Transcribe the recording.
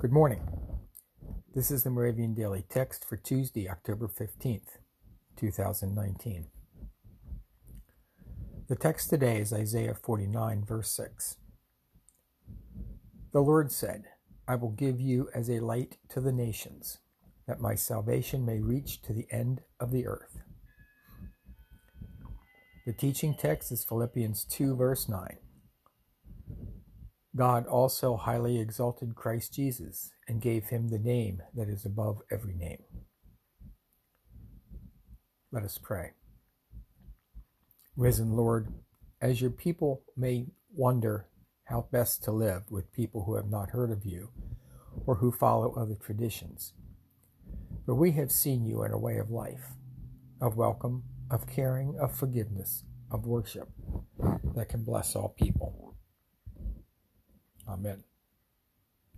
Good morning. This is the Moravian Daily Text for Tuesday, October 15th, 2019. The text today is Isaiah 49, verse 6. The Lord said, I will give you as a light to the nations, that my salvation may reach to the end of the earth. The teaching text is Philippians 2, verse 9. God also highly exalted Christ Jesus and gave him the name that is above every name. Let us pray. Risen Lord, as your people may wonder how best to live with people who have not heard of you or who follow other traditions, but we have seen you in a way of life, of welcome, of caring, of forgiveness, of worship that can bless all people. Amen.